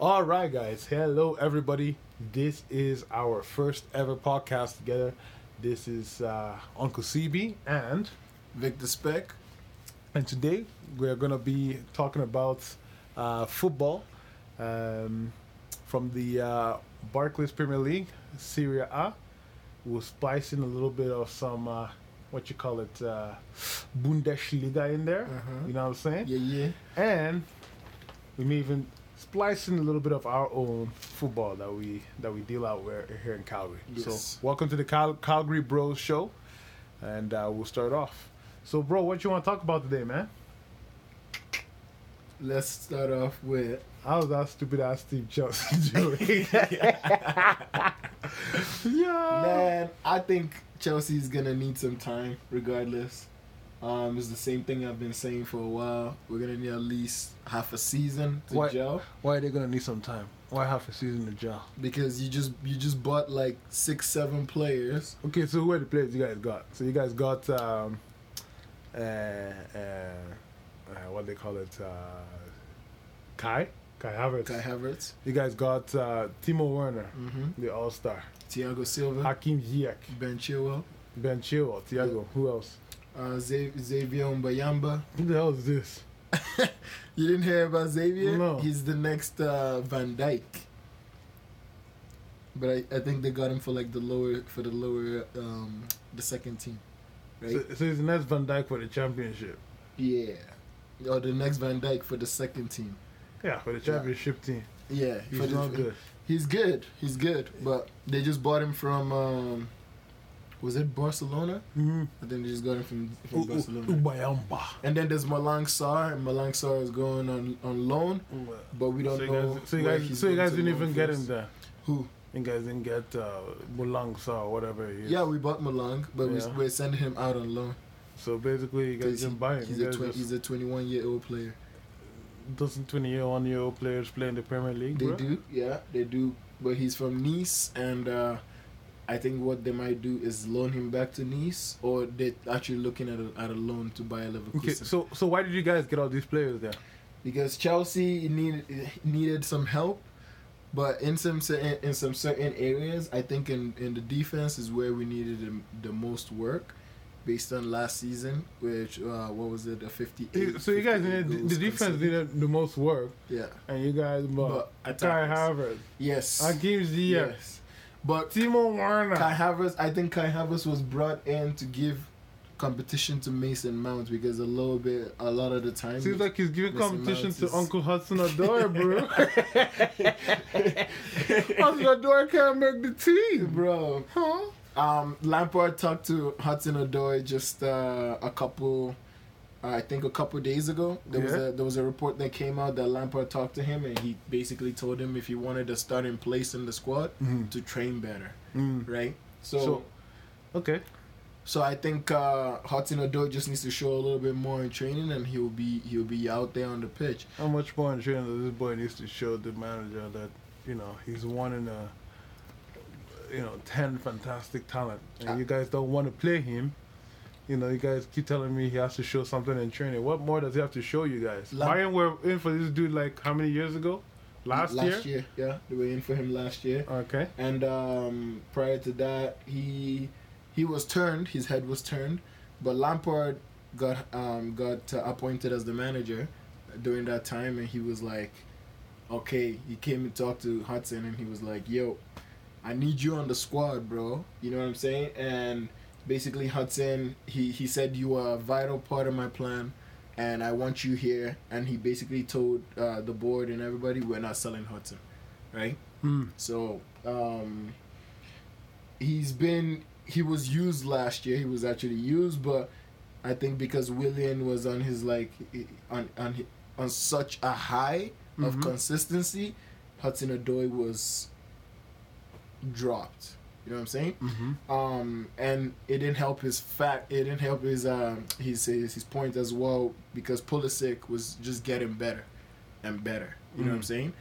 All right, guys. Hello, everybody. This is our first ever podcast together. This is uh, Uncle CB and Victor Speck. and today we're gonna be talking about uh, football um, from the uh, Barclays Premier League, Serie A. We'll spice in a little bit of some uh, what you call it, uh, Bundesliga in there. Uh-huh. You know what I'm saying? Yeah, yeah. and we may even splice in a little bit of our own football that we that we deal out where, here in Calgary. Yes. So welcome to the Cal- Calgary Bros Show, and uh, we'll start off. So, bro, what you want to talk about today, man? Let's start off with How's that stupid ass Steve Chelsea doing? yeah. man. I think Chelsea's gonna need some time, regardless. Um, it's the same thing I've been saying for a while. We're gonna need at least half a season to What? gel Why are they gonna need some time? Why half a season to gel? because you just you just bought like six, seven players. Okay, so who are the players you guys got? So you guys got um, uh, uh, uh, what they call it, uh, Kai, Kai Havertz. Kai Havertz, You guys got uh, Timo Werner, mm-hmm. the All Star, Thiago Silva, Hakim Ziyech, Ben Chilwell, Ben Chilwell, Thiago. Who else? Uh, Xavier Mbuyamba. Who the hell is this? You didn't hear about Xavier? No. He's the next uh, Van Dijk. But I, I think they got him for like the lower for the lower um the second team. Right? So, so he's the next Van Dijk for the championship. yeah. Or the next Van Dijk for the second team. Yeah, for the championship team. Yeah. He's for the, not good. He's good. He's good. But they just bought him from um was it Barcelona? Mm-hmm. I think they just got him from, from Barcelona. Mbuyamba. And then there's Malang Sarr, and Malang Sarr is going on on loan, but we don't so know. guys, so you guys, so you guys didn't even get him there. Who? You guys didn't get uh, Mulang Sa or whatever he is. Yeah, we bought Malang, but Yeah. we, we're sending him out on loan. So basically, you guys didn't buy him. He's a twen- just- he's a 21 year old player. doesn't 20 year, one year old players play in the Premier League? They bro? do, yeah, they do. But he's from Nice, and uh, I think what they might do is loan him back to Nice, or they're actually looking at a, at a loan to buy a Leverkusen. Okay, so so why did you guys get all these players there? because Chelsea needed needed some help, but in some in some certain areas, I think in, in the defense is where we needed the, the most work, based on last season, which uh, what was it, a fifty eight. So you guys needed the defense needed the most work, Yeah, and you guys bought but Kai. Havertz, Yes. Hakim Ziyech, Yes. But Timo Werner. Kai Havertz, I think Kai Havertz was brought in to give competition to Mason Mount because a little bit, a lot of the time. Seems like he's giving Mason competition Mount to is- Uncle Hudson Odoi, bro. Hudson Odoi can't make the team, bro. huh? Um, Lampard talked to Hudson Odoi just uh, a couple, uh, I think a couple days ago. There was a there was a report that came out that Lampard talked to him and he basically told him if he wanted to start in place in the squad Mm. to train better, Mm. right? So. So- Okay. So I think uh, Hudson Odoi just needs to show a little bit more in training, and he'll be he'll be out there on the pitch. How much more in training does this boy needs to show the manager that you know he's one in a you know ten fantastic talent, and Ah. you guys don't want to play him? You know, you guys keep telling me he has to show something in training. What more does he have to show you guys? Lam- Bayern were in for this dude like how many years ago? Last, year. last year, yeah, they were in for him last year, Okay. and um, prior to that, he he was turned, his head was turned, but Lampard got um, got uh, appointed as the manager during that time, and he was like, okay, he came and talked to Hudson, and he was like, yo, I need you on the squad, bro. You know what I'm saying? And basically Hudson, he he said you are a vital part of my plan, and I want you here. And he basically told uh, the board and everybody, we're not selling Hudson, right? Hmm. So um, he's been he was used last year. He was actually used, but I think because Willian was on his like on on on such a high of Mhm. consistency, Hudson Odoi was dropped. You know what I'm saying? Mm-hmm. Um, and it didn't help his fact. It didn't help his um his his, his point as well because Pulisic was just getting better and better. You know what I'm Mm. saying?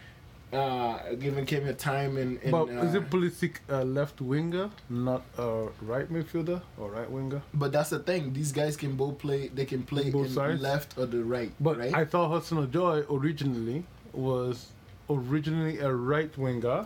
Uh, given him a time in, in But uh, is it Pulisic a left winger, not a right midfielder or right winger? but that's the thing. These guys can both play. They can play Both in sides? left or the right. But right? I thought Hudson Odoi originally was originally a right winger,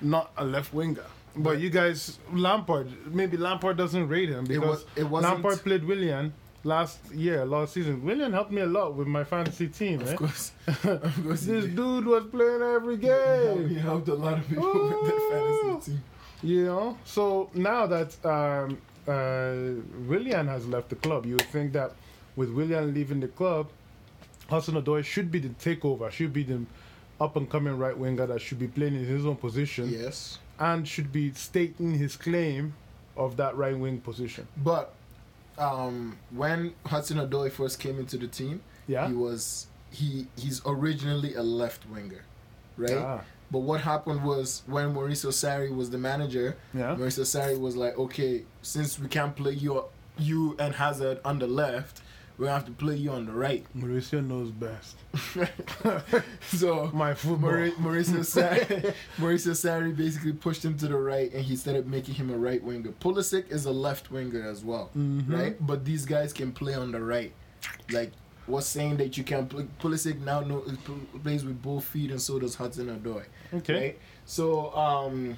not a left winger. But you guys, Lampard, maybe Lampard doesn't rate him because. It wasn't. Lampard played Willian last year, last season. Willian helped me a lot with my fantasy team. Of eh? course. Of course. This dude was playing every game. He helped a lot of people with their fantasy team. You know, so now that um, uh, Willian has left the club, you would think that with Willian leaving the club, Hudson Odoi should be the takeover, should be the up and coming right winger that should be playing in his own position Yes. And should be stating his claim of that right wing position. But um, when Hudson Odoi first came into the team, Yeah. he was he he's originally a left winger, right? Ah, But what happened was when Mauricio Sarri was the manager, yeah. Mauricio Sarri was like, okay, since we can't play you you and Hazard on the left, we have to play you on the right. Mauricio knows best. so My football. Mauri- Mauricio Sarri, Mauricio Sarri basically pushed him to the right, and he started making him a right winger. Pulisic is a left winger as well, Mhm. right? But these guys can play on the right. Like, what's saying that you can play? Pulisic now know, plays with both feet, and so does Hudson Odoi. Okay. Right? So um,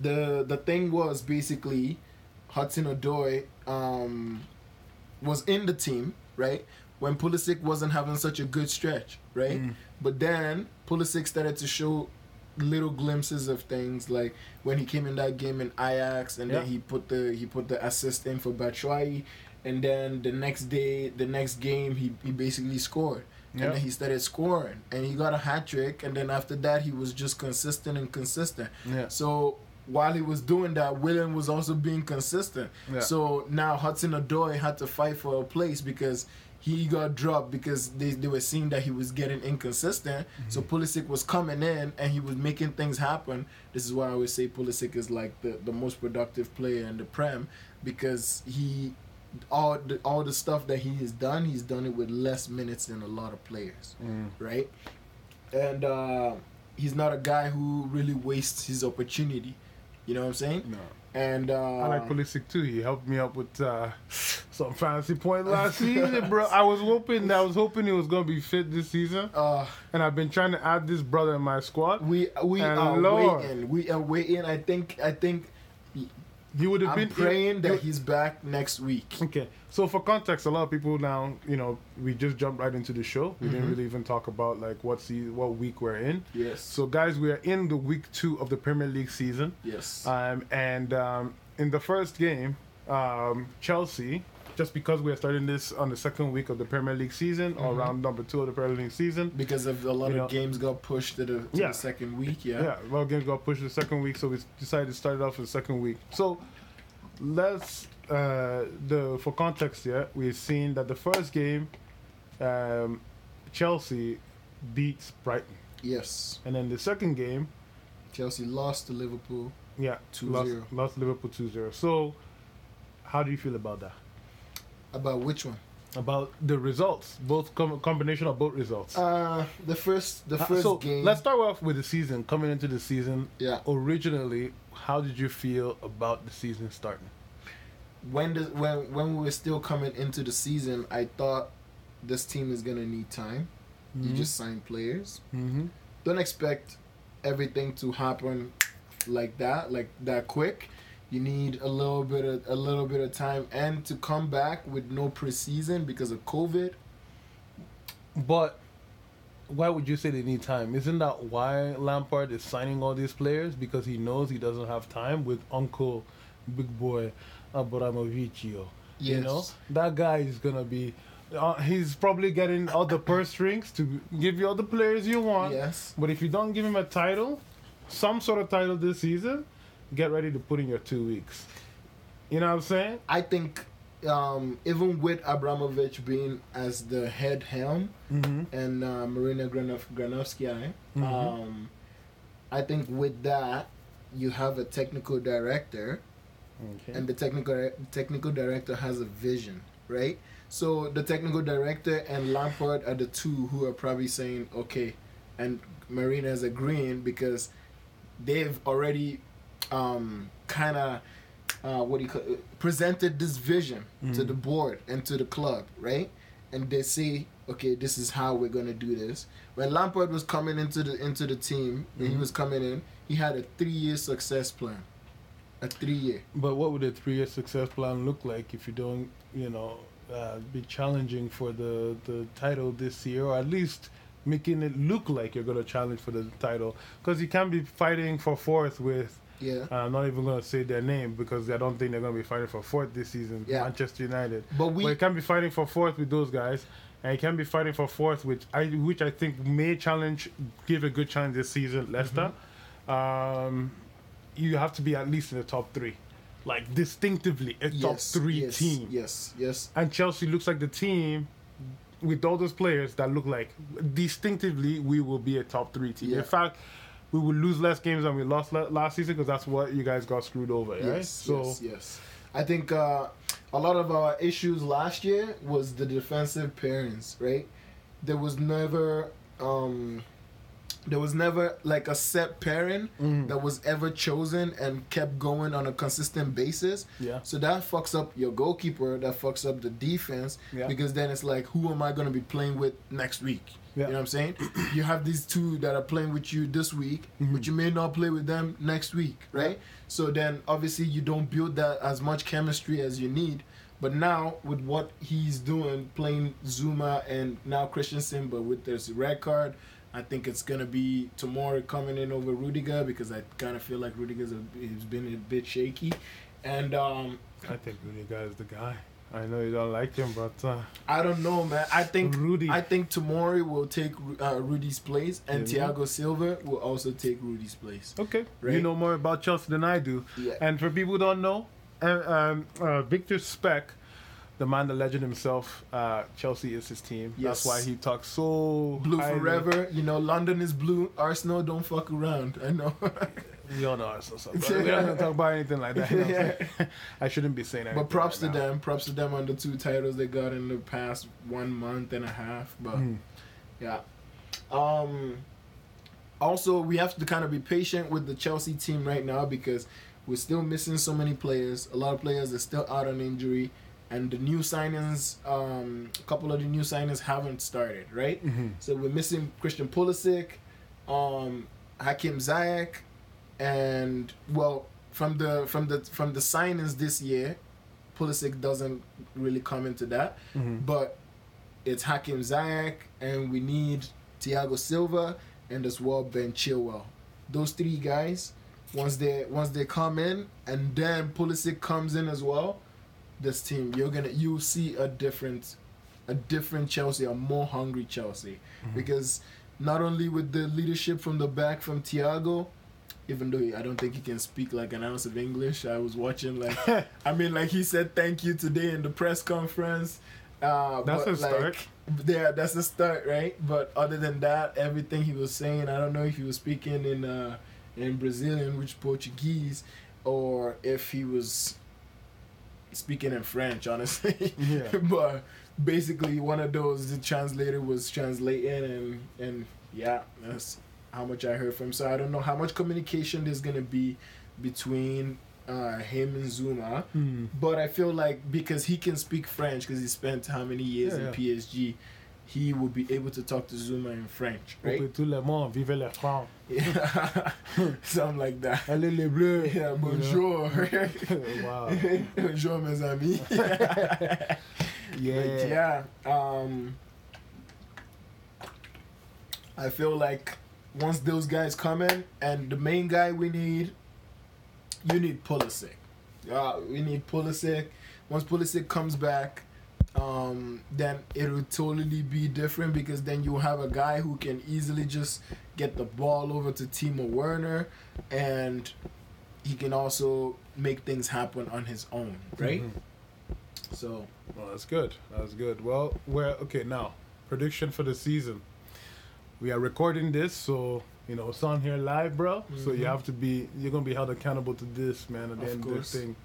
the the thing was basically Hudson Odoi um, was in the team, right? When Pulisic wasn't having such a good stretch, right? Mm. But then Pulisic started to show little glimpses of things like when he came in that game in Ajax and Yeah. then he put the he put the assist in for Batshuayi and then the next day the next game he, he basically scored and then he started scoring and he got a hat trick and then after that he was just consistent and consistent Yeah. so while he was doing that Willian was also being consistent Yeah. so now Hudson Odoi had to fight for a place because he got dropped because they, they were seeing that he was getting inconsistent. So Mm-hmm. Pulisic was coming in and he was making things happen. This is why I always say Pulisic is like the, the most productive player in the Prem because he all the all the stuff that he has done, he's done it with less minutes than a lot of players, Mm. right? And uh, he's not a guy who really wastes his opportunity. You know what I'm saying? No. And uh, I like Pulisic too. He helped me out with uh, some fantasy points last season, bro. I was hoping I was hoping he was gonna be fit this season, uh, and I've been trying to add this brother in my squad. We we And are Lord. waiting. We are waiting. I think I think He would have I'm been praying that he- he's back next week. Okay, so for context, a lot of people now, you know, we just jumped right into the show. We didn't Mhm. really even talk about like what se- what week we're in. Yes. So, guys, we are in the week two of the Premier League season, yes. um, and um, in the first game, um, Chelsea. Just because we are starting this on the second week of the Premier League season, or Mhm. round number two of the Premier League season, because of a lot you know- of games got pushed to the, to Yeah. the second week. Yeah. Yeah, well, games got pushed to the second week, so we decided to start it off for the second week. So let's uh, the for context here, we've seen that the first game, um, Chelsea beats Brighton, Yes. and then the second game, Chelsea lost to Liverpool. yeah, 2-0. lost, lost Liverpool 2-0. So how do you feel about that? About which one? About the results, both com- combination of both results. Uh, the first the Uh, first so game. let's start off with the season. Coming into the season, yeah. originally, how did you feel about the season starting? When the when when we were still coming into the season, I thought this team is gonna need time. You just sign players. Mm-hmm. don't expect everything to happen like that, like that quick. You need a little bit of a little bit of time and to come back with no preseason because of COVID. But why would you say they need time? Isn't that why Lampard is signing all these players? Because he knows he doesn't have time with Uncle Big Boy Abramovich. You know that guy is gonna be. Uh, he's probably getting all the purse strings to give you all the players you want. Yes. But if you don't give him a title, some sort of title this season, get ready to put in your two weeks. You know what I'm saying? I think um, even with Abramovich being as the head helm Mm-hmm. and uh, Marina Granov- Granovsky, Mhm. um, I think with that you have a technical director Okay. and the technical technical director has a vision, right? So the technical director and Lampard are the two who are probably saying, okay, and Marina is agreeing because they've already um, kind of uh, what do you call it, presented this vision to Mhm. the board and to the club, right? and they say, okay, this is how we're gonna do this. When Lampard was coming into the into the team, when he Mhm. was coming in, he had a three year success plan. A three year. But what would a three-year success plan look like if you don't, you know, uh, be challenging for the the title this year, or at least making it look like you're going to challenge for the title? Because you can't be fighting for fourth with. Yeah. Uh, I'm not even going to say their name because I don't think they're going to be fighting for fourth this season. Yeah. Manchester United. But we but can't be fighting for fourth with those guys, and you can't be fighting for fourth, which I which I think may challenge, give a good challenge this season, Leicester. Mm-hmm. Um, you have to be at least in the top three, like distinctively a top three yes, team. Yes, yes. And Chelsea looks like the team with all those players that look like distinctively we will be a top three team. Yeah. In fact. We will lose less games than we lost la- last season because that's what you guys got screwed over, right? Yes, So yes, yes. I think uh, a lot of our issues last year was the defensive pairings, right? There was never, um, there was never like a set pairing Mhm. that was ever chosen and kept going on a consistent basis. yeah, So that fucks up your goalkeeper. That fucks up the defense Yeah. because then it's like, who am I going to be playing with next week? Yeah. You know what I'm saying? you have these two that are playing with you this week, Mhm. but you may not play with them next week, right? So then obviously you don't build that as much chemistry as you need. But now with what he's doing, playing Zouma and now Christensen, but with this red card, I think it's gonna be Tomori coming in over Rudiger because I kind of feel like Rudiger's a, he's been a bit shaky, and um, I think Rudiger is the guy. I know you don't like him, but uh, I don't know, man. I think Rudy. I think Tomori will take uh, Rudy's place, and Yeah. Thiago Silva will also take Rudy's place. Okay, you know more about Chelsea than I do. Yeah. And for people who don't know, uh, um, uh, Victor Speck, the man, the legend himself, uh, Chelsea is his team. That's why he talks so Blue highly. forever. You know, London is blue. Arsenal don't fuck around. I know. We all know Arsenal, so we're not talk about anything like that. you know saying? I shouldn't be saying that. but props to them. Props to them on the two titles they got in the past one month and a half. But Hmm. yeah. Um. Also, we have to kind of be patient with the Chelsea team right now because we're still missing so many players. A lot of players are still out on injury, and the new signings, um, a couple of the new signings haven't started, right? Mhm. So we're missing Christian Pulisic, um, Hakim Ziyech, and well, from the from the from the signings this year, Pulisic doesn't really come into that, Mhm. but it's Hakim Ziyech, and we need Thiago Silva and as well Ben Chilwell. Those three guys, once they once they come in, and then Pulisic comes in as well, this team you're gonna you see a different, a different Chelsea, a more hungry Chelsea, because not only with the leadership from the back from Thiago. Even though he, I don't think he can speak like an ounce of English, I was watching like I mean, like he said thank you today in the press conference. Uh, That's but, a start. Like, yeah, that's a start, right? But other than that, everything he was saying, I don't know if he was speaking in uh, in Brazilian, which Portuguese, or if he was speaking in French, honestly. Yeah. but basically, one of those the translator was translating, and and yeah, that's how much I heard from. So I don't know how much communication there's gonna be between uh, him and Zouma. Hmm. But I feel like because he can speak French, because he spent how many years Yeah, in PSG, he will be able to talk to Zouma in French, right? Pour tout le monde, vive la France. Yeah. Something like that. Allez les bleus. Yeah, bonjour. wow. bonjour, mes amis. Yeah. Like, yeah. Um, I feel like once those guys come in, and the main guy we need, you need Pulisic. Uh, we need Pulisic. Once Pulisic comes back, um, then it will totally be different because then you have a guy who can easily just get the ball over to Timo Werner, and he can also make things happen on his own, right? Mhm. So Well, that's good. That's good. Well, we're okay now. Prediction for the season. We are recording this, so you know it's on here live, bro. So you Mhm. have to be. You're gonna be held accountable to this, man. At the Of end of course. this thing.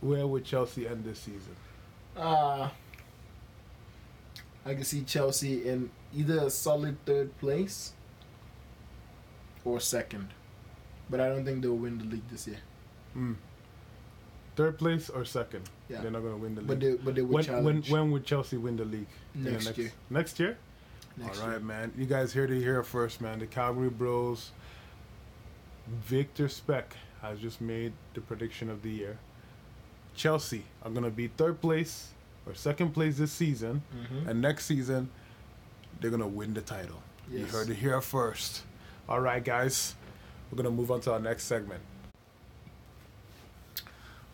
Where would Chelsea end this season? Uh, I can see Chelsea in either a solid third place or second. But I don't think they'll win the league this year. Hmm. third place or second. Yeah. They're not gonna win the league. But they but they would when, when challenge when would Chelsea win the league? In the next, year. Next year. Next All right, year. man. You guys heard it here first, man. The Calgary Bros. Victor Speck has just made the prediction of the year. Chelsea are gonna be third place or second place this season, Mhm. and next season they're gonna win the title. You heard it here first. All right, guys. We're gonna move on to our next segment.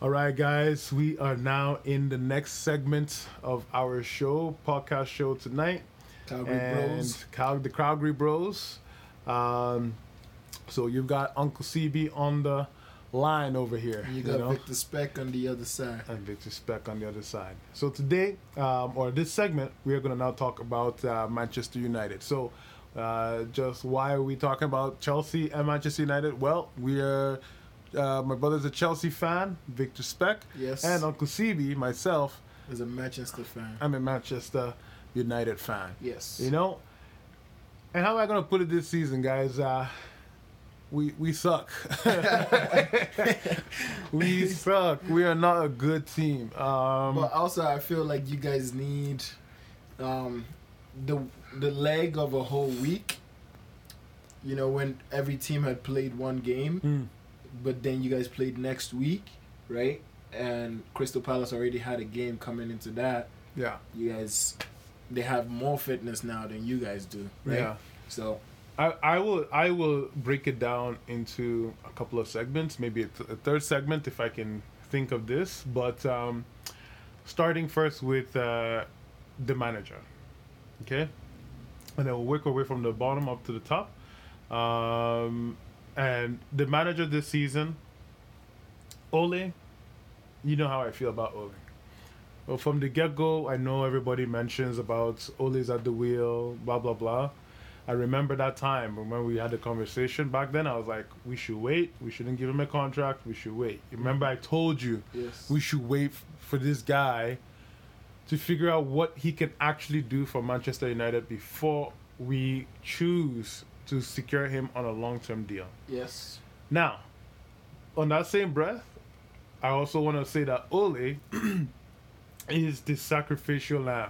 All right, guys. We are now in the next segment of our show, podcast show tonight Calgary and Bros. Cal- the Calgary Bros. Um, so you've got Uncle CB on the line over here. And you got know? Victor Speck on the other side. and Victor Speck on the other side. So today, um, or this segment, we are going to now talk about uh, Manchester United. So, uh, just why are we talking about Chelsea and Manchester United? Well, we are. Uh, my brother's a Chelsea fan, Victor Speck, Yes. and Uncle CB, myself, is a Manchester fan. I'm a Manchester United fan. yes. You know, and how am I gonna put it this season, guys? We we suck. we suck. We are not a good team. Um, But also, I feel like you guys need um, the the leg of a whole week. You know, when every team had played one game, mm, but then you guys played next week, right? And Crystal Palace already had a game coming into that. yeah, You guys, they have more fitness now than you guys do, right? yeah. So I, I will I will break it down into a couple of segments, maybe a, th- a third segment if I can think of this. But um, starting first with uh, the manager, okay, and then we'll work our way from the bottom up to the top. Um, and the manager this season, Ole, you know how I feel about Ole. Well, from the get go, I know everybody mentions about Ole's at the wheel, blah blah blah. I remember that time when we had the conversation back then. I was like, we should wait. We shouldn't give him a contract. We should wait. Remember, I told you yes, we should wait f- for this guy to figure out what he can actually do for Manchester United before we choose to secure him on a long term deal. yes, Now, on that same breath, I also want to say that Ole is the sacrificial lamb.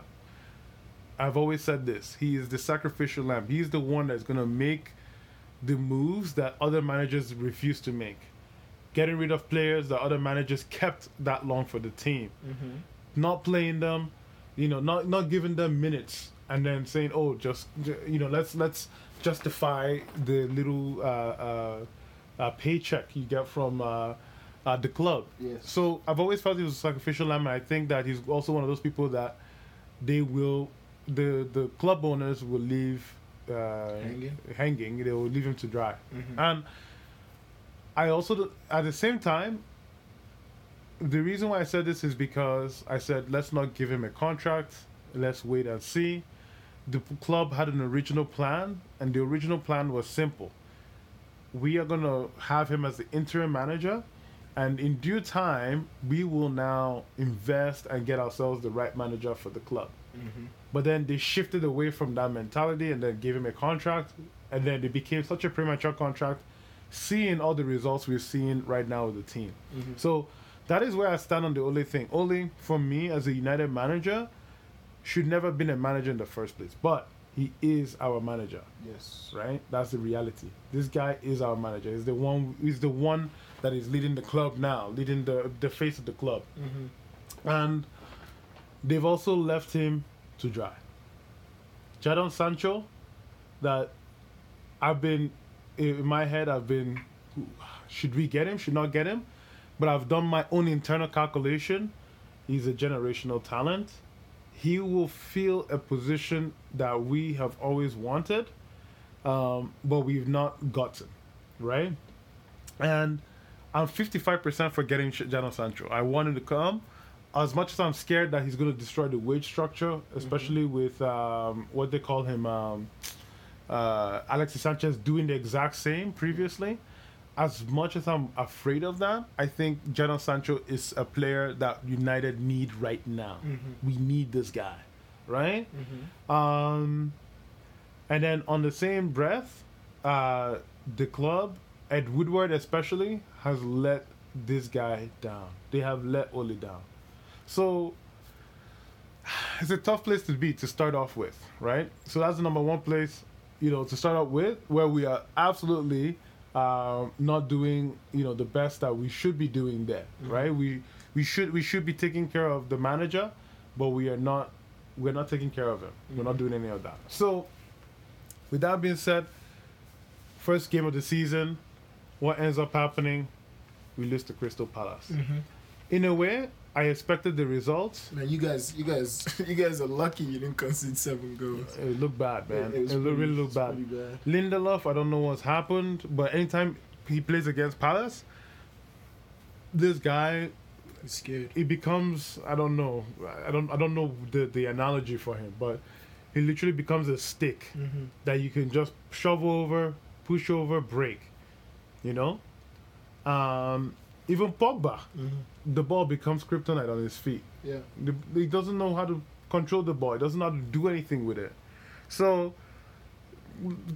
I've always said this. He is the sacrificial lamb. He's the one that's going to make the moves that other managers refuse to make. Getting rid of players that other managers kept that long for the team. mm-hmm. Not playing them, you know, not not giving them minutes and then saying, "Oh, just you know, let's let's justify the little uh, uh, uh, paycheck you get from uh, uh, the club." yes. So I've always felt he was a sacrificial lamb, and I think that he's also one of those people that they will, the the club owners will leave uh, Hanging? hanging. They will leave him to dry, Mhm. and I also at the same time. The reason why I said this is because I said let's not give him a contract. Let's wait and see. The club had an original plan, and the original plan was simple. We are gonna have him as the interim manager, and in due time, we will now invest and get ourselves the right manager for the club. Mm-hmm. But then they shifted away from that mentality and then gave him a contract, and then it became such a premature contract, seeing all the results we're seeing right now with the team. Mm-hmm. So that is where I stand on the Ole thing. Ole, for me, as a United manager, should never have been a manager in the first place, but he is our manager Yes. right? That's the reality. This guy is our manager. He's the one. He's the one that is leading the club now, leading the the face of the club, Mm-hmm. and they've also left him to dry. Jadon Sancho, that I've been in my head. I've been, should we get him? Should not get him? But I've done my own internal calculation. He's a generational talent. He will fill a position that we have always wanted um, but we've not gotten, right? And I'm 55% for getting Jadon Sancho. I want him to come. As much as I'm scared that he's going to destroy the wage structure, especially with um, what they call him, um, uh, Alexis Sanchez doing the exact same previously. As much as I'm afraid of that, I think Jadon Sancho is a player that United need right now. Mm-hmm. We need this guy, right? Mm-hmm. Um, and then on the same breath, uh, the club, Ed Woodward especially, has let this guy down. They have let Ole down. So it's a tough place to be to start off with, right? So that's the number one place, you know, to start off with, where we are absolutely um, not doing, you know, the best that we should be doing there, mm-hmm. right? We we should we should be taking care of the manager, but we are not we're not taking care of him. We're not mm-hmm. doing any of that. So, with that being said, first game of the season, what ends up happening? We lose to Crystal Palace. Mm-hmm. In a way, I expected the results. Man, you guys, you guys, you guys are lucky you didn't concede seven goals. It looked bad, man. It, was looked- pretty- really looked bad. bad. Lindelof, I don't know what's happened, but anytime he plays against Palace, this guy He's scared. he becomes I don't know I don't I don't know the the analogy for him, but he literally becomes a stick Mm-hmm. that you can just shove over, push over, break. You know, um, even Pogba, Mm-hmm. the ball becomes kryptonite on his feet. Yeah. The, he doesn't know how to control the ball. He doesn't know how to do anything with it. So,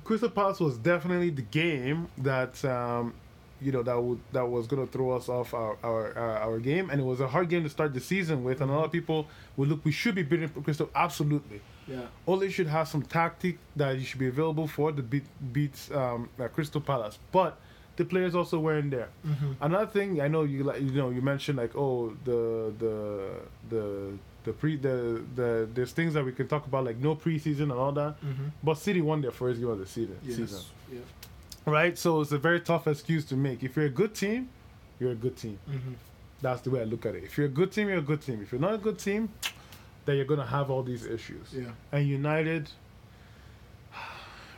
Crystal Palace was definitely the game that um, you know that would that was going to throw us off our our, our our game, and it was a hard game to start the season with. And a lot of people would look, we should be beating Crystal. Absolutely, Yeah. Ole should have some tactic that he should be available for to beat beats um, uh, Crystal Palace, but the players also weren't there. Mm-hmm. Another thing I know you like you know you mentioned like oh the the the the pre the the there's things that we can talk about like no preseason and all that, Mm-hmm. but City won their first game of the season. Yes. season Yeah. right? So it's a very tough excuse to make. If you're a good team, you're a good team. Mm-hmm. That's the way I look at it. If you're a good team, you're a good team. If you're not a good team, then you're gonna have all these issues. Yeah. And United,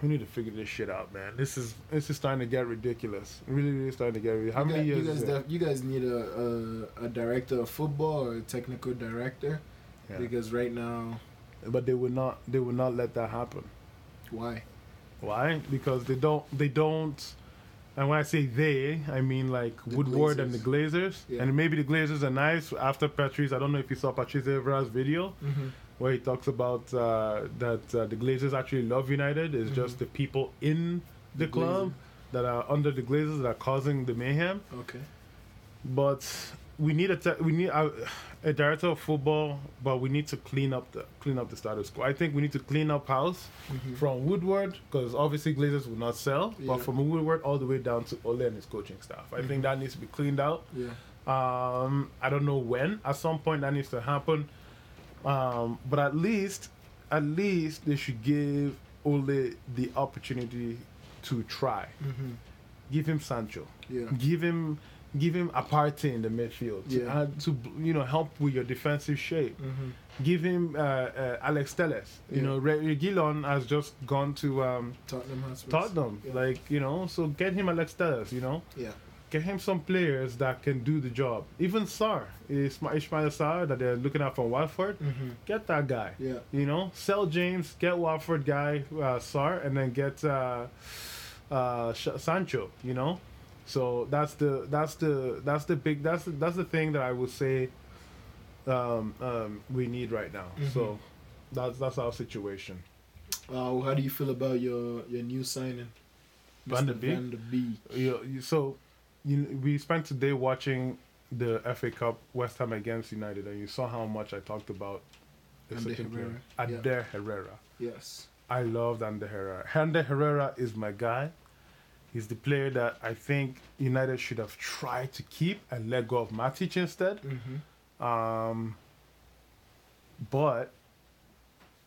we need to figure this shit out, man. This is this is starting to get ridiculous. Really, really starting to get ridiculous. How you many guys, years? You guys, def- you guys need a, a a director of football or a technical director Yeah. because right now, But they would not. They would not let that happen. why? Why? Because they don't. They don't. And when I say they, I mean like The Woodward and the Glazers. Glazers. Yeah. And maybe the Glazers are nice after Patrice. I don't know if you saw Patrice Evra's video Mm-hmm. Where he talks about uh, that uh, the Glazers actually love United. It's Mhm. just the people in the, The club Glazers. that are under the Glazers that are causing the mayhem. Okay. But we need a te- we need a, a director of football, but we need to clean up the clean up the status quo. I think we need to clean up house Mm-hmm. from Woodward because obviously Glazers will not sell, Yeah. but from Woodward all the way down to Ole and his coaching staff. I think Mhm. that needs to be cleaned out. Yeah. Um, I don't know when. At some point, that needs to happen. Um, but at least, at least they should give Ole the opportunity to try. Mm-hmm. Give him Sancho. Yeah. Give him, give him Aparte in the midfield to, Yeah. add, to you know help with your defensive shape. Mm-hmm. Give him uh, uh, Alex Telles. You Yeah. know, Re- Reguilon has just gone to um, Tottenham Tottenham. Yeah. Like you know, so get him Alex Telles. You know Yeah. Get him some players that can do the job. Even Sarr, Ishmael Sarr, that they're looking at from Watford, Mm-hmm. get that guy. Yeah. You know, sell James, get Watford guy uh, Sarr, and then get uh, uh, Sh- Sancho. You know, so that's the that's the that's the big that's the, that's the thing that I would say um, um, we need right now. So Mhm. that's that's our situation. Uh, how do you feel about your your new signing, Van der. Beek? Van der Beek? You, you, so you, we spent today watching the FA Cup West Ham against United, and you saw how much I talked about Ander Herrera, yeah. Herrera. Yes. I loved Ander Herrera. Ander Herrera is my guy. He's the player that I think United should have tried to keep and let go of Matic instead. Mm-hmm. Um, but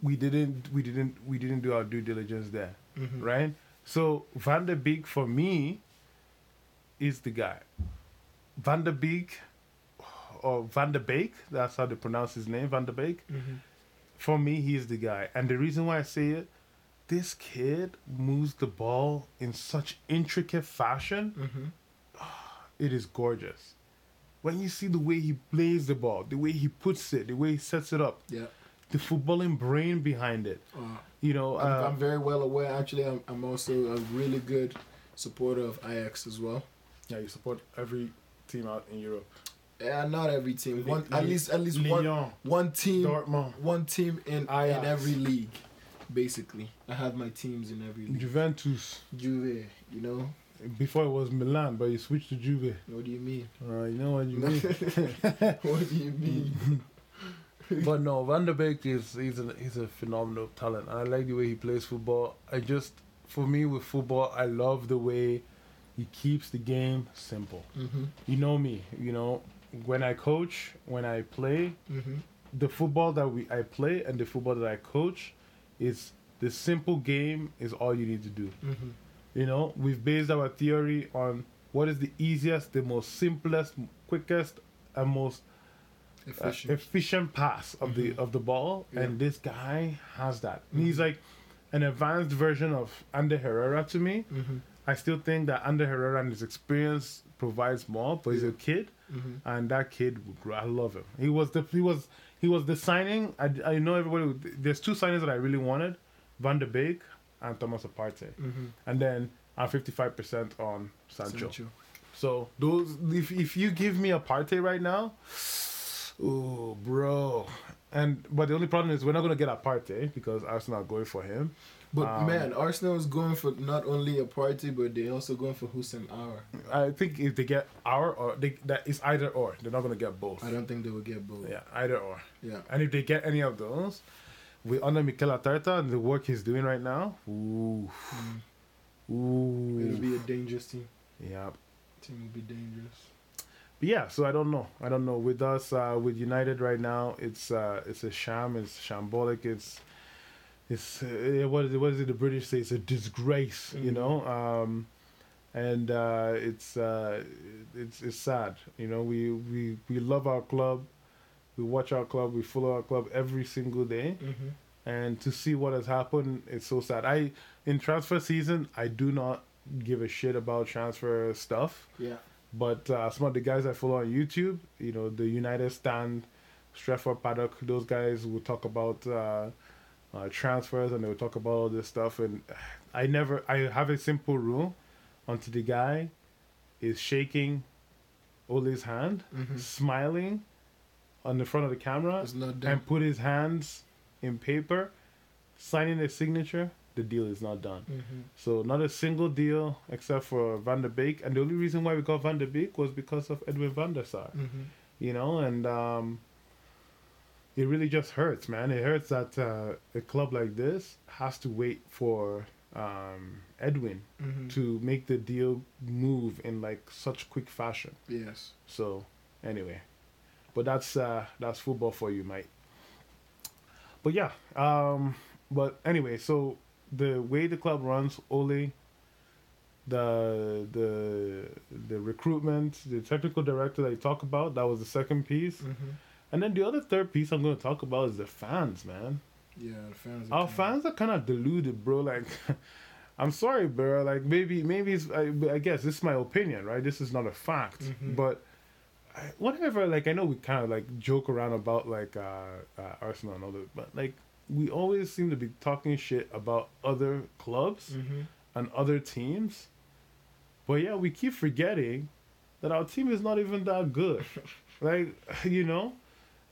we didn't. We didn't. We didn't do our due diligence there Mm-hmm. right? So Van der Beek for me is the guy. Van der Beek or Van der Beek, that's how they pronounce his name, Van der Beek. Mm-hmm. For me, he's the guy. And the reason why I say it, this kid moves the ball in such intricate fashion. Mm-hmm. It is gorgeous. When you see the way he plays the ball, the way he puts it, the way he sets it up, Yeah. the footballing brain behind it. Uh, You know, I'm, uh, I'm very well aware. Actually, I'm, I'm also a really good supporter of Ajax as well. Yeah, you support every team out in Europe. Yeah, not every team. One, at least, at least one, Lyon, one team, Dortmund, one team in in every league. Basically, I have my teams in every league. Juventus. Juve, you know, Before it was Milan, but you switched to Juve. What do you mean? Uh, you know what you mean. what do you mean? but no, Van der Beek is he's a he's a phenomenal talent. I like the way he plays football. I just for me with football, I love the way he keeps the game simple. mm-hmm. You know me, you know when I coach, when I play, Mm-hmm. the football that we I play and the football that I coach is the simple game is all you need to do. Mm-hmm. You know, we've based our theory on what is the easiest, the most simplest, quickest, and most uh, Efficient. efficient pass of the of the ball, Yeah. and this guy has that. And he's like an advanced version of Ander Herrera to me. mm-hmm. I still think that Ander Herrera and his experience provides more, but he's a kid, Mm-hmm. and that kid, will grow. I love him. He was the he was he was the signing. I, I know everybody. There's two signings that I really wanted: Van der Beek and Thomas Aparte, Mm-hmm. and then I'm 55 percent on Sancho. Sancho. So those, if if you give me Aparte right now, oh bro, and but the only problem is we're not gonna get Aparte because Arsenal are going for him. But Um, man, Arsenal is going for not only a party, but they're also going for Houssem Aouar. I think if they get our or they that is either or. They're not gonna get both. I don't think they will get both. Yeah, either or. Yeah. And if they get any of those, with under Mikel Arteta and the work he's doing right now, ooh, Mm. ooh, It'll be a dangerous team. yeah. Team will be dangerous. But yeah, so I don't know. I don't know. With us, uh, with United right now, it's uh, it's a sham. It's shambolic. It's it's uh, what is it? What is it? The British say it's a disgrace. You Mhm. know. Um, and uh, it's uh, it's it's sad. You know, we we we love our club. We watch our club. We follow our club every single day. Mm-hmm. and to see what has happened it's so sad i in transfer season i do not give a shit about transfer stuff Yeah. but uh, some of the guys i follow on youtube you know the united stand stretford paddock those guys will talk about uh, transfers and they will talk about all this stuff and i never i have a simple rule until the guy is shaking Ole's hand Mm-hmm. smiling on the front of the camera done. and put his hands in paper, signing a signature, the deal is not done. Mm-hmm. So not a single deal except for Van der Beek, and the only reason why we got Van der Beek was because of Edwin van der Sar. Mm-hmm. You know, and um, it really just hurts, man. It hurts that uh, a club like this has to wait for um, Edwin Mm-hmm. to make the deal move in like such quick fashion. Yes. So anyway, but that's uh that's football for you, mate. But yeah, um, but anyway, so the way the club runs, Ole, the the the recruitment, the technical director that you talk about, that was the second piece, Mm-hmm. And then the other third piece I'm going to talk about is the fans, man. Yeah, the fans. are Our fans are kind of deluded, bro. Like, I'm sorry, bro. Like, maybe, maybe it's. I, I guess this is my opinion, right? This is not a fact, Mhm. but I, whatever. Like, I know we kind of like joke around about like uh, uh, Arsenal and all that, but like we always seem to be talking shit about other clubs Mhm. and other teams, but yeah, we keep forgetting that our team is not even that good. like, you know.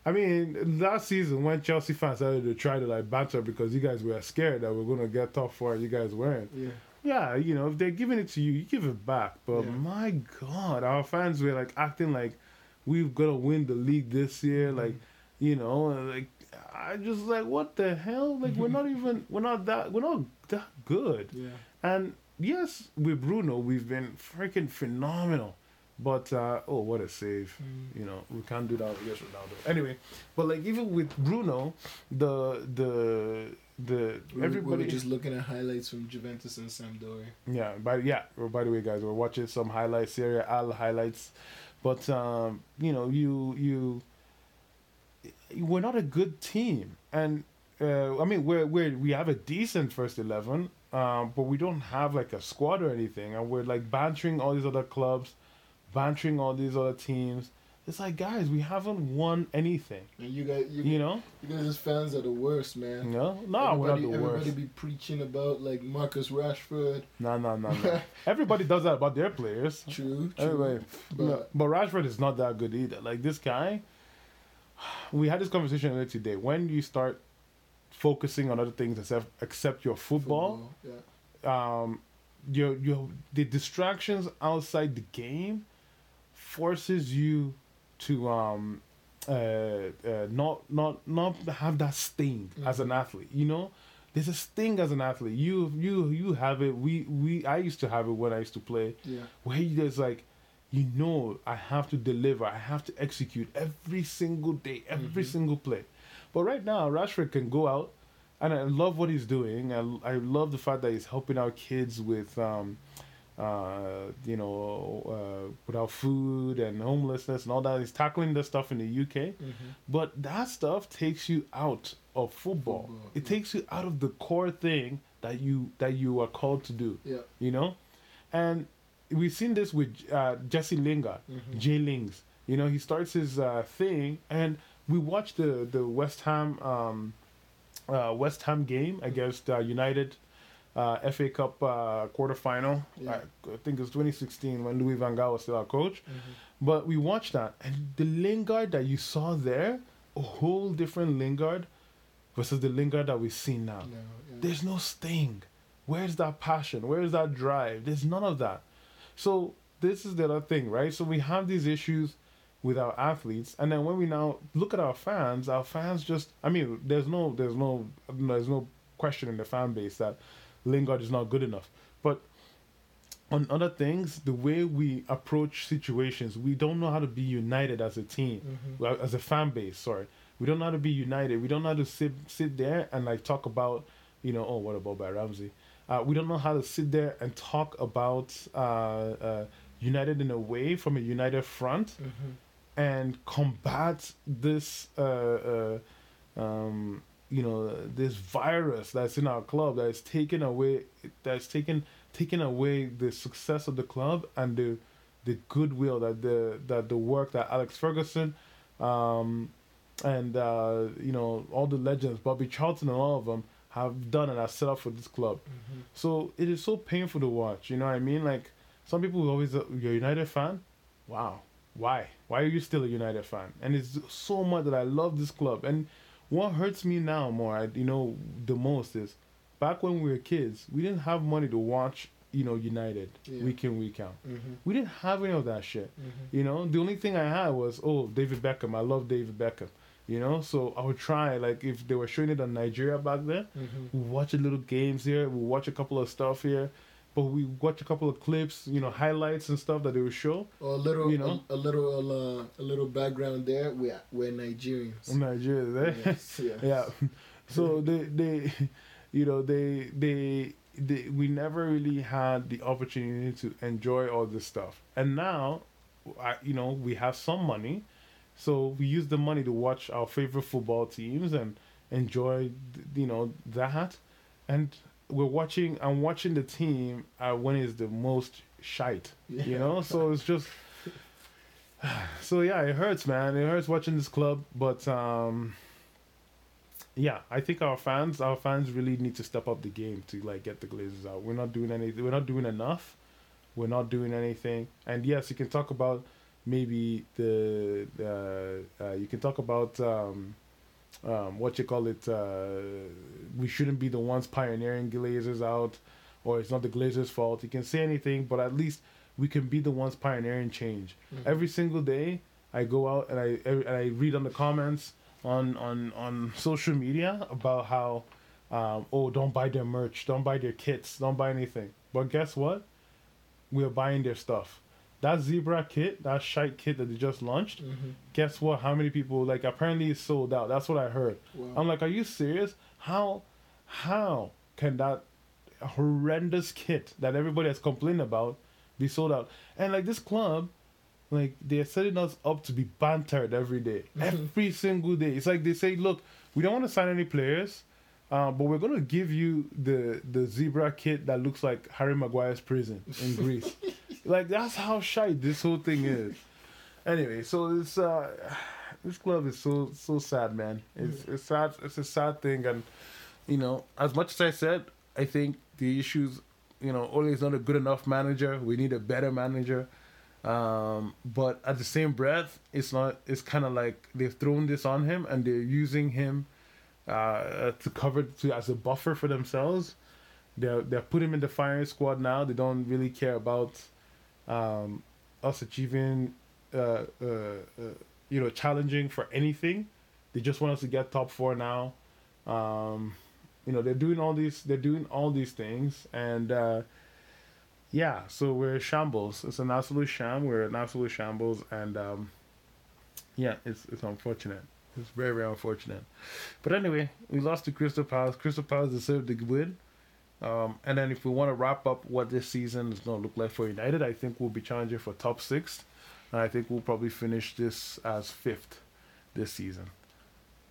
I mean, last season when Chelsea fans started to try to like banter because you guys were scared that we're gonna get top four and you guys weren't. Yeah. Yeah, you know, if they're giving it to you, you give it back. But Yeah. my God, our fans were like acting like we've gonna win the league this year. Mm-hmm. Like, you know, like I just like what the hell? Like we're not even we're not that we're not that good. Yeah. And yes, with Bruno, we've been freaking phenomenal. But uh, oh, what a save! Mm. You know, we can't do that against Ronaldo. Anyway, but like even with Bruno, the the the We, everybody we were just looking at highlights from Juventus and Sampdoria. yeah. By yeah. Well, by the way, guys, we're watching some highlights, Serie A highlights, but um, you know, you you we're not a good team, and uh, I mean, we're we we have a decent first eleven, um, but we don't have like a squad or anything, and we're like bantering all these other clubs, bantering all these other teams. It's like, guys, we haven't won anything. And you guys, you, You know? you guys as fans are the worst, man. No, no, we're not everybody, the everybody worst. be preaching about like Marcus Rashford. No, no, no, no. Everybody does that about their players. True. true. Anyway, but no, but Rashford is not that good either. Like this guy, we had this conversation earlier today. When you start focusing on other things except except your football, Yeah. um, your your the distractions outside the game forces you to um uh, uh not not not have that sting as an athlete you know? There's a sting as an athlete. You you you have it. We we i used to have it when i used to play Yeah. where you just like you know i have to deliver. I have to execute every single day every single play. But right now rashford can go out and i love what he's doing. I, I love the fact that he's helping out kids with um uh you know uh without food and homelessness and all that he's tackling the stuff in the uk Mm-hmm. but that stuff takes you out of football, Football, it yeah. takes you out of the core thing that you that you are called to do Yeah. you know and we've seen this with uh, jesse lingard Mhm. jay lings you know he starts his uh, thing and we watched the the west ham um, uh, west ham game against uh, united uh, fa cup uh, quarterfinal Yeah. I, I think it was 2016 when louis van gaal was still our coach Mm-hmm. but we watched that, and the Lingard that you saw there, a whole different Lingard versus the Lingard that we see now. No, yeah. There's no sting. Where's that passion? Where's that drive? There's none of that. So this is the other thing, right? So we have these issues with our athletes, and then when we now look at our fans, our fans just I mean, there's no there's no there's no question in the fan base that Lingard is not good enough. But on other things, the way we approach situations, we don't know how to be united as a team, Mhm. as a fan base. Sorry, we don't know how to be united. We don't know how to sit sit there and like talk about, you know, oh, what about by Ramsey? Uh, we don't know how to sit there and talk about uh, uh, united in a way from a united front Mhm. and combat this uh, uh, um, you know this virus that's in our club that is taking away that's taken taking away the success of the club and the the goodwill that the that the work that Alex Ferguson um, and uh, you know all the legends Bobby Charlton and all of them have done and have set up for this club. Mhm. So it is so painful to watch. You know what I mean? Like some people always, uh, you're a United fan. Wow, why? Why are you still a United fan? And it's so much that I love this club. And what hurts me now more, I, you know, the most is back when we were kids, we didn't have money to watch, you know, United Yeah. week in week out. Mhm. We didn't have any of that shit. Mhm. You know, the only thing I had was, oh, David Beckham. I love David Beckham. You know, so I would try like if they were showing it on Nigeria back then, Mhm. we watch a little games here. We watch a couple of stuff here, but we watch a couple of clips, you know, highlights and stuff that they will show Or a little, You know? a, a little, uh, a little background there. We're we're Nigerians. in Nigeria. eh? Yes, yes. yeah. So they they, you know, they they they we never really had the opportunity to enjoy all this stuff, and now, I you know we have some money, so we use the money to watch our favorite football teams and enjoy you know that, and we're watching. I'm watching the team uh, when it's the most shite. You know, so it's just. So yeah, it hurts, man. It hurts watching this club, but um, yeah, I think our fans, our fans really need to step up the game to like get the Glazers out. We're not doing anything. We're not doing enough. We're not doing anything. And yes, you can talk about maybe the uh, uh, you can talk about um, um, what you call it. Uh, we shouldn't be the ones pioneering Glazers out, or it's not the Glazers' fault. You can say anything, but at least we can be the ones pioneering change. Mhm. Every single day, I go out and I and I read on the comments on on on social media about how, um, oh, don't buy their merch, don't buy their kits, don't buy anything. But guess what? We're buying their stuff. That zebra kit, that shite kit that they just launched. Mhm. Guess what? How many people like? Apparently, it's sold out. That's what I heard. Wow. I'm like, are you serious? How, how can that horrendous kit that everybody has complained about be sold out? And like this club, like they're setting us up to be bantered every day, every single day. It's like they say, look, we don't want to sign any players, uh, but we're gonna give you the the zebra kit that looks like Harry Maguire's prison in Greece. like that's how shy this whole thing is. Anyway, so this uh, this club is so so sad, man. It's it's sad. It's a sad thing, and you know, as much as I said, I think the issues, you know, Ole is not a good enough manager. We need a better manager. Um, but at the same breath, it's not. It's kind of like they've thrown this on him, and they're using him uh, to cover to as a buffer for themselves. they're they're putting him in the firing squad now. They don't really care about um, us achieving, uh, uh, uh, you know, challenging for anything. They just want us to get top four now. Um, you know, they're doing all these they're doing all these things, and uh, yeah, so we're shambles. It's an absolute sham. We're an absolute shambles, and um, yeah, it's it's unfortunate. It's very very unfortunate. But anyway, we lost to Crystal Palace. Crystal Palace deserved the win. Um, and then if we want to wrap up what this season is going to look like for United, I think we'll be challenging for top six. And I think we'll probably finish this as fifth this season.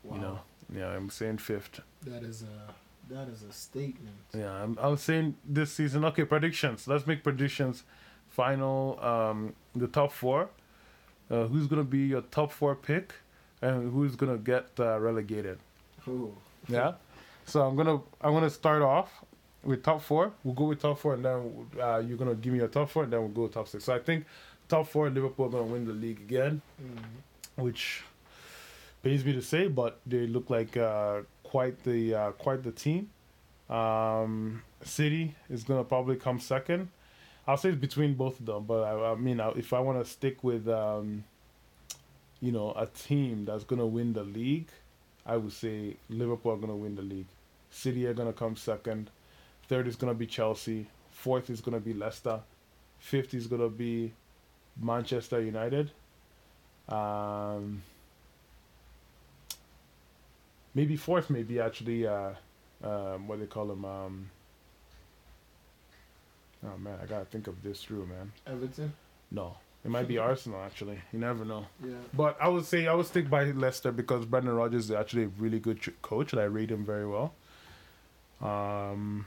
Wow. You know, yeah, I'm saying fifth. That is a that is a statement. Yeah, I'm, I was saying this season. Okay, predictions. Let's make predictions. Final, um, the top four. Uh, who's gonna be your top four pick, and who's gonna get uh, relegated? Oh. Yeah. So I'm gonna I'm gonna start off with top four. We'll go with top four, and then uh, you're gonna give me a top four, and then we'll go top six. So I think top four, Liverpool are gonna win the league again, Mm. which pains me to say, but they look like uh, quite the uh, quite the team. Um, City is gonna probably come second. I'll say it's between both of them, but I, I mean, I- if I want to stick with, um, you know, a team that's gonna win the league, I would say Liverpool are gonna win the league. City are gonna come second. Third is gonna be Chelsea. Fourth is gonna be Leicester. Fifth is gonna be Manchester United. Um, maybe fourth, maybe actually, uh, um, what they call them. Um, oh man, I gotta think of this through, man. Everton. No, it might be Arsenal actually. You never know. Yeah. But I would say I would stick by Leicester because Brendan Rodgers is actually a really good ch- coach, and I rate him very well. Um,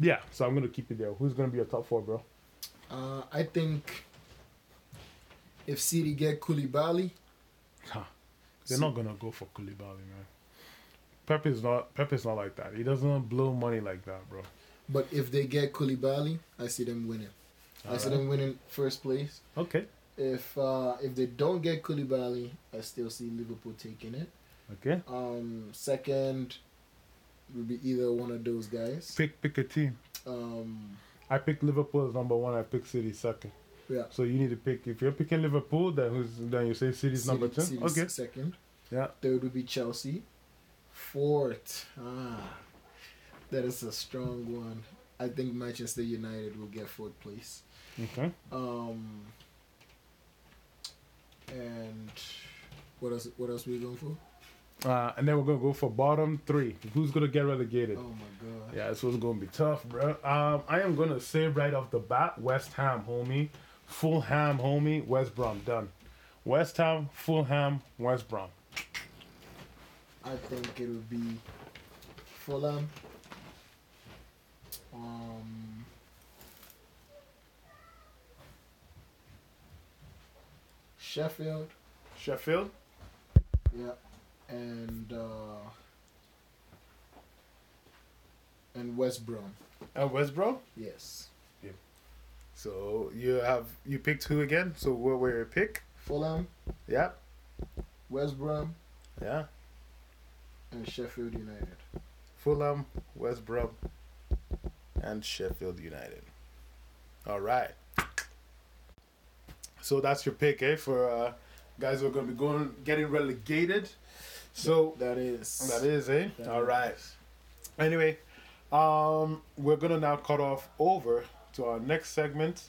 yeah, so I'm gonna keep it there. Who's gonna be a top four, bro? Uh, I think if City get Koulibaly, Huh. They're not gonna go for Koulibaly, man. Pep is not Pep is not like that. He doesn't blow money like that, bro. But if they get Koulibaly, I see them winning. I see them winning first place. Okay. If uh, if they don't get Koulibaly, I still see Liverpool taking it. Okay. Um, second would be either one of those guys. Pick pick a team. Um, I pick Liverpool as number one. I pick City second. yeah. So you need to pick. If you're picking Liverpool, then who's then you say City's number two. City- Okay. Second. Yeah. Third would be Chelsea. Fourth, ah, that is a strong one. I think Manchester United will get fourth place. Okay. Um, and what else? What else we going for? Uh, and then we're gonna go for bottom three. Who's gonna get relegated? Oh my god! Yeah, this was gonna be tough, bro. Um, I am gonna say right off the bat, West Ham, homie, Fulham, homie, West Brom, done. West Ham, Fulham, West Brom. I think it'll be Fulham. Um, Sheffield, Sheffield. yeah, and uh, and West Brom. And West Brom. Yes, Yeah. So you have you picked who again? So what were your pick? Fulham, Yeah. West Brom, Yeah. and Sheffield United. Fulham, West Brom, and Sheffield United. All right. So that's your pick, eh? For uh, guys who are going to be going getting relegated. So That is. that is, eh? that All is- right. Anyway, um, we're gonna now cut off over to our next segment.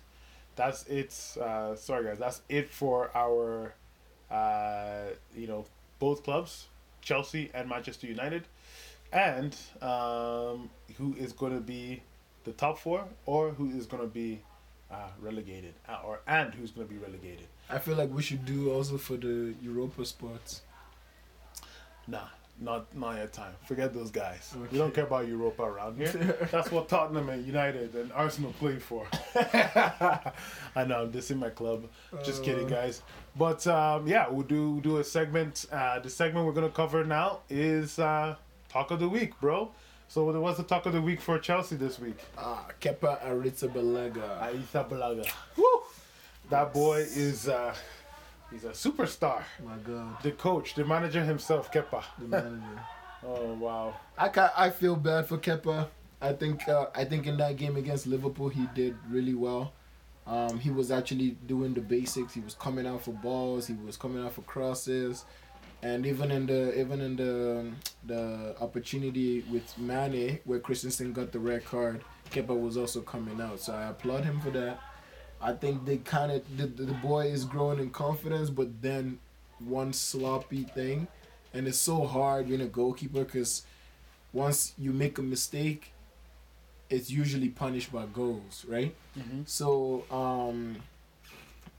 That's it. Uh, sorry, guys. That's it for our, uh, you know, both clubs, Chelsea and Manchester United, and um, who is going to be the top four, or who is going to be uh, relegated, uh, or and who's going to be relegated. I feel like we should do also for the Europa spots. Nah, not not your time. Forget those guys. We don't care about Europa around here. That's what Tottenham and United and Arsenal play for. I know this is my club. Just kidding, Uh. guys. But um, yeah, we'll do do a segment. Uh, the segment we're gonna cover now is uh, talk of the week, bro. So what's the talk of the week for Chelsea this week? Ah, Kepa Arrizabalaga. Aisa Balaga. Woo! That boy is uh, he's a superstar. My God, The coach, the manager himself, Kepa. the manager. Oh wow. I ca I feel bad for Kepa. I think uh, I think in that game against Liverpool he did really well. Um, he was actually doing the basics. He was coming out for balls. He was coming out for crosses, and even in the even in the the opportunity with Mane where Christensen got the red card, Kepa was also coming out. So I applaud him for that. I think they kind of the, the boy is growing in confidence, but then one sloppy thing, and it's so hard being a goalkeeper because once you make a mistake, it's usually punished by goals, right? Mm-hmm. So, um,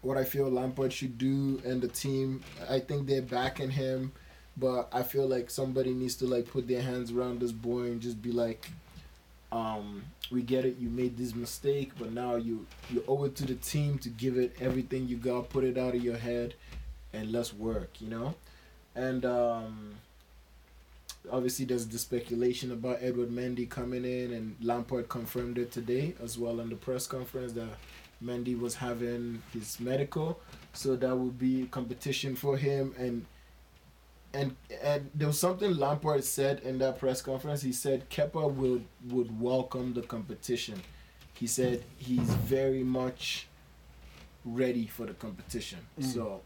what I feel Lampard should do and the team, I think they're backing him, but I feel like somebody needs to like put their hands around this boy and just be like, um, we get it, you made this mistake, but now you you owe it to the team to give it everything you got, put it out of your head, and let's work, you know, and um obviously there's the speculation about Edward Mendy coming in, and Lampard confirmed it today as well in the press conference that Mendy was having his medical, so that would be competition for him. And and and there was something Lampard said in that press conference. He said Kepa would would welcome the competition. He said he's very much ready for the competition. Mm. So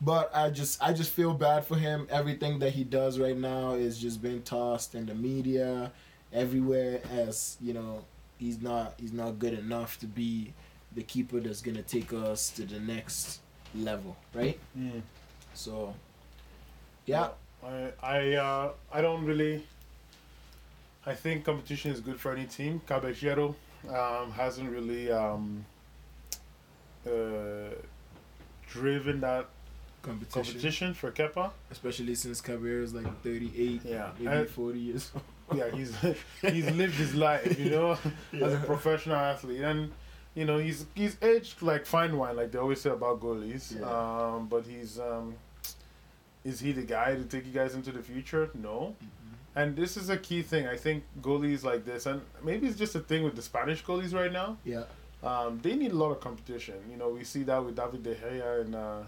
but I just I just feel bad for him. Everything that he does right now is just being tossed in the media everywhere as, you know, he's not he's not good enough to be the keeper that's gonna take us to the next level, right? Mm. So yeah. I I uh, I don't really. I think competition is good for any team. Caballero um, hasn't really um, uh, driven that Competition. competition for Kepa. Especially since Caballero is like thirty eight, Yeah, maybe forty years old. Yeah, he's he's lived his life, you know, as a professional athlete, and you know he's he's aged like fine wine, like they always say about goalies. Yeah. Um, but he's um, is he the guy to take you guys into the future? No. And this is a key thing. I think goalies like this, and maybe it's just a thing with the Spanish goalies right now. Yeah. Um, they need a lot of competition. You know, we see that with David De Gea and uh,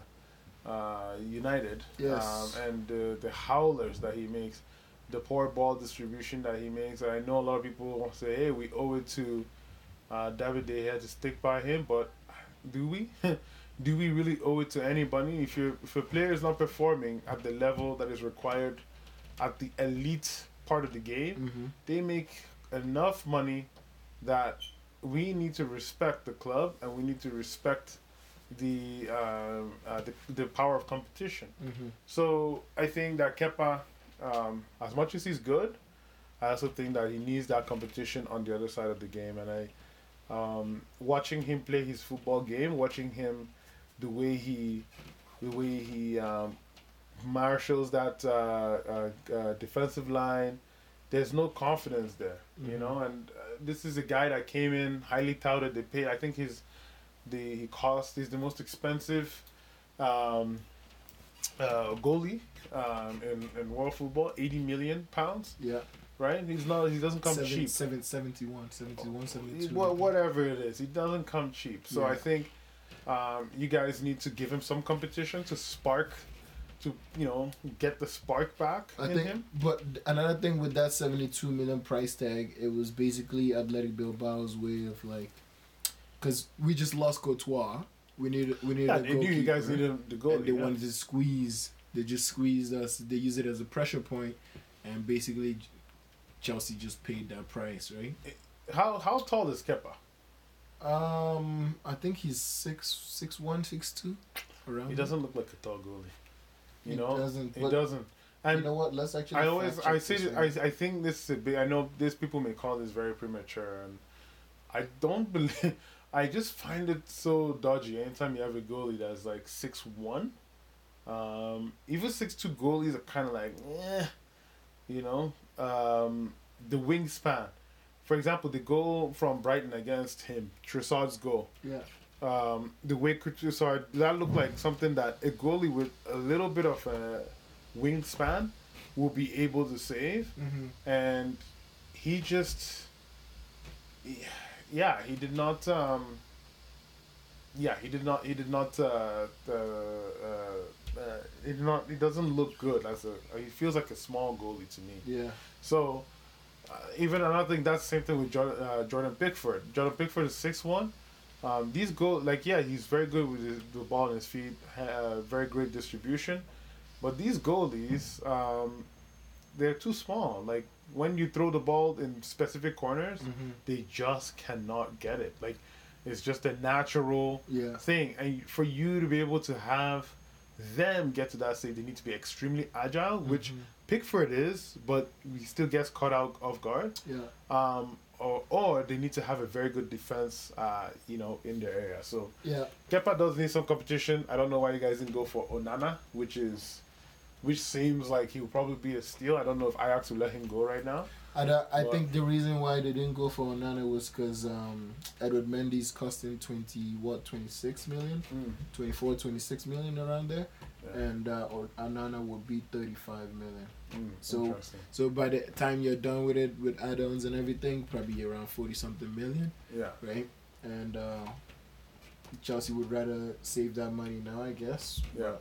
uh, United. Yes. Um, and the the howlers that he makes, the poor ball distribution that he makes. I know a lot of people say, "Hey, we owe it to uh, David De Gea to stick by him," but do we? do we really owe it to anybody? If you if a player is not performing at the level that is required at the elite part of the game, Mm-hmm. they make enough money that we need to respect the club and we need to respect the um, uh, the, the power of competition. Mm-hmm. So I think that Kepa, um, as much as he's good, I also think that he needs that competition on the other side of the game. And I, um, watching him play his football game, watching him, the way he, the way he um, marshals that uh, uh, uh, defensive line, there's no confidence there, you Mhm. know. And uh, this is a guy that came in highly touted. They paid. I think his, the he cost. He's the most expensive. Um, uh, goalie um, in, in world football, 80 million pounds, Yeah. right? He's not, he doesn't come Seven, cheap. seven, 71, 71, 72. Wha- whatever it is, he doesn't come cheap. So Yeah. I think um, you guys need to give him some competition to spark, to you know get the spark back I in think, him. but another thing with that seventy-two million price tag, it was basically Athletic Bilbao's way of like, because we just lost Courtois, we need we need Yeah, a they knew you guys goalkeeper, needed the goalie. and they yeah. wanted to squeeze. They just squeezed us. They use it as a pressure point, and basically, Chelsea just paid that price, right? How how tall is Kepa? Um, I think he's six six one six two, around. He doesn't look like a tall goalie. You He know, doesn't, he doesn't. And You know what? Let's actually. I always I say this I I think this is a bit. I know these people may call this very premature, and I don't believe. I just find it so dodgy. Anytime you have a goalie that's like six one, um, even six two goalies are kind of like, eh, you know, um, the wingspan. For example, the goal from Brighton against him, Trossard's goal. yeah. Um, the way Trossard that looked like something that a goalie with a little bit of a wingspan will be able to save Mm-hmm. and he just yeah he did not um yeah he did not he did not uh, uh, uh, uh, it not it doesn't look good as a. He feels like a small goalie to me. Yeah. So, uh, even another thing that's the same thing with Jordan, uh, Jordan Pickford. Jordan Pickford is six one. Um, these goal like yeah he's very good with his, the ball in his feet, ha- uh, very great distribution, but these goalies um, they're too small. Like when you throw the ball in specific corners, Mhm. they just cannot get it. Like it's just a natural Yeah. thing, and for you to be able to have them get to that stage, they need to be extremely agile, which Mhm. Pickford is, but he still gets caught out off guard. Yeah. Um, or, or they need to have a very good defense, uh, you know, in their area. So Yeah. Kepa does need some competition. I don't know why you guys didn't go for Onana, which is, which seems like he will probably be a steal. I don't know if Ajax will let him go right now. I, don't- I But- think the reason why they didn't go for Onana was because um, Edward Mendy's costing 20, what, 26 million? 24, 26 million around there. Yeah. And uh, or Onana would be 35 million. Mm, So- So by the time you're done with it, with add-ons and everything, probably around 40 something million, Yeah. right? And uh, Chelsea would rather save that money now, I guess. Yeah.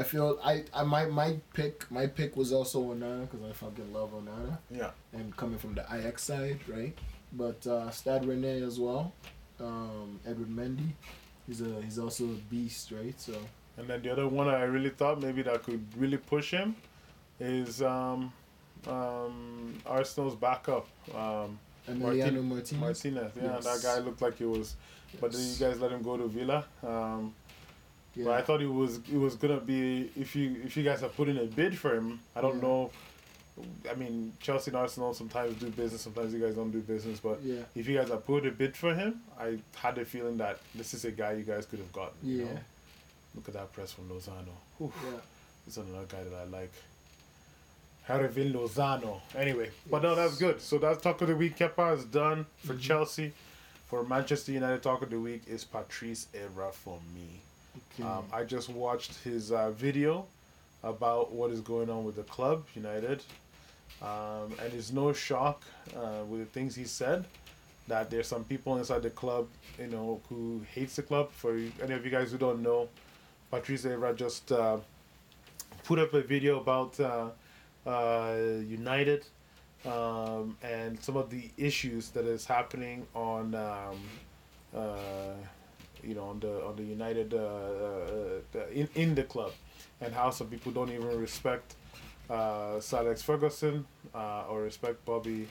I feel I, I my my pick my pick was also Onana because I fucking love Onana Yeah. and coming from the Ajax side, right? But uh, Stade Rennais as well, um, Edward Mendy, he's a he's also a beast, right? So And then the other one I really thought maybe that could really push him is um, um, Arsenal's backup, um, Emiliano Martinez. Martinez. Yeah, Yes. that guy looked like he was. But then you guys let him go to Villa. Um, yeah. But I thought he was it was gonna be if you if you guys are putting a bid for him. I don't Yeah. know. I mean, Chelsea and Arsenal sometimes do business, sometimes you guys don't do business. But yeah, if you guys have put a bid for him, I had the feeling that this is a guy you guys could have gotten. You yeah, know? Look at that press from Lozano. Whew. yeah. He's another guy that I like. Hirving Lozano. Anyway, but no, that's good. So that's talk of the week. Kepa is done for Mhm. Chelsea. For Manchester United, talk of the week is Patrice Evra for me. Okay. Um, I just watched his uh, video about what is going on with the club, United. Um, and it's no shock uh, with the things he said that there's some people inside the club, you know, who hates the club. For any of you guys who don't know, Patrice Evra just uh, put up a video about uh, uh, United um, and some of the issues that is happening on, um, uh, you know, on the on the United uh, uh, in in the club, and how some people don't even respect uh, Alex Ferguson uh, or respect Bobby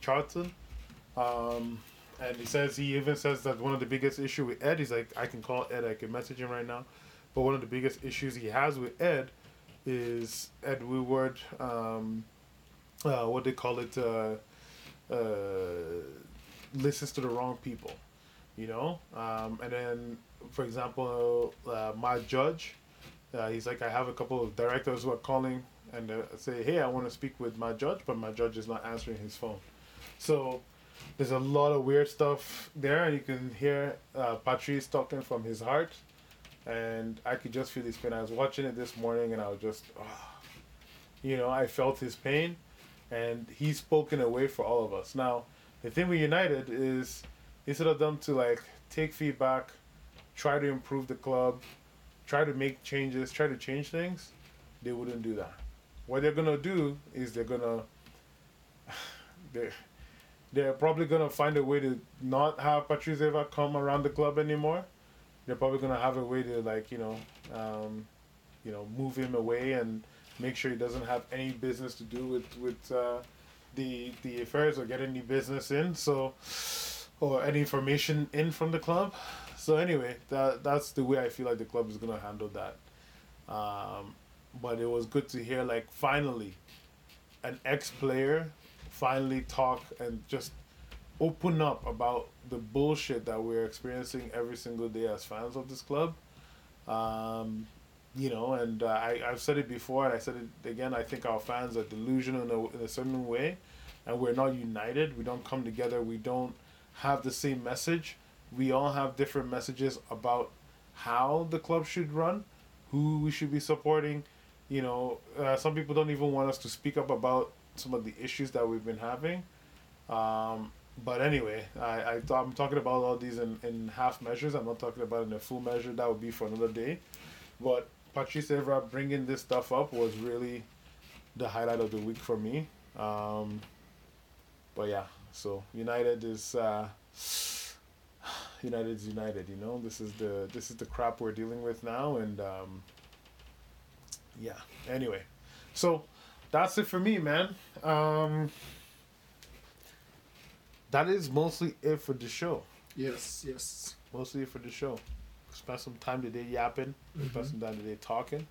Charlton. Um, and he says he even says that one of the biggest issue with Ed, he's like, I can call Ed, I can message him right now, but one of the biggest issues he has with Ed is Ed Woodward, um, uh, what they call it, uh, uh, listens to the wrong people, you know. Um, and then, for example, uh, Matt Judge, uh, he's like, I have a couple of directors who are calling and uh, say, hey, I want to speak with Matt Judge, but Matt Judge is not answering his phone. So there's a lot of weird stuff there, and you can hear uh, Patrice talking from his heart, and I could just feel his pain. I was watching it this morning, and I was just, ah, you know, I felt his pain, and he's spoken away for all of us. Now, the thing with United is instead of them to like take feedback, try to improve the club, try to make changes, try to change things, they wouldn't do that. What they're gonna do is they're gonna they're they're probably gonna find a way to not have Patrice Evra come around the club anymore. They're probably gonna have a way to like you know, um, you know, move him away and make sure he doesn't have any business to do with with uh, the the affairs or get any business in. So or any information in from the club. So anyway, that that's the way I feel like the club is gonna handle that. Um, but it was good to hear like finally an ex player finally talk and just open up about the bullshit that we're experiencing every single day as fans of this club. Um, you know, and uh, I, I've said it before and I said it again. I think our fans are delusional in a, in a certain way, and we're not united. We don't come together. We don't have the same message. We all have different messages about how the club should run, who we should be supporting. You know, uh, some people don't even want us to speak up about some of the issues that we've been having. Um, but anyway, I, I thought I'm talking about all these in, in half measures. I'm not talking about in a full measure. That would be for another day. But Patrice Evra bringing this stuff up was really the highlight of the week for me. Um, but yeah, so United is uh, United is United. You know, this is the this is the crap we're dealing with now, and um, yeah. Anyway, so that's it for me, man. Um, that is mostly it for the show. Yes, yes. Mostly it for the show. Spent some time today yapping. Spent Mhm. some time today talking.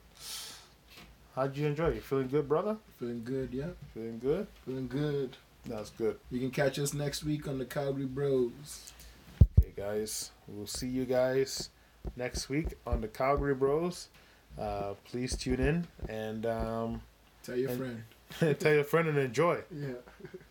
How'd you enjoy? You feeling good, brother? Feeling good, yeah. Feeling good? Feeling good. That's good. You can catch us next week on the Calgary Bros. Okay, guys. We'll see you guys next week on the Calgary Bros. Uh, please tune in and um, Tell your And- friend. tell your friend and enjoy. Yeah.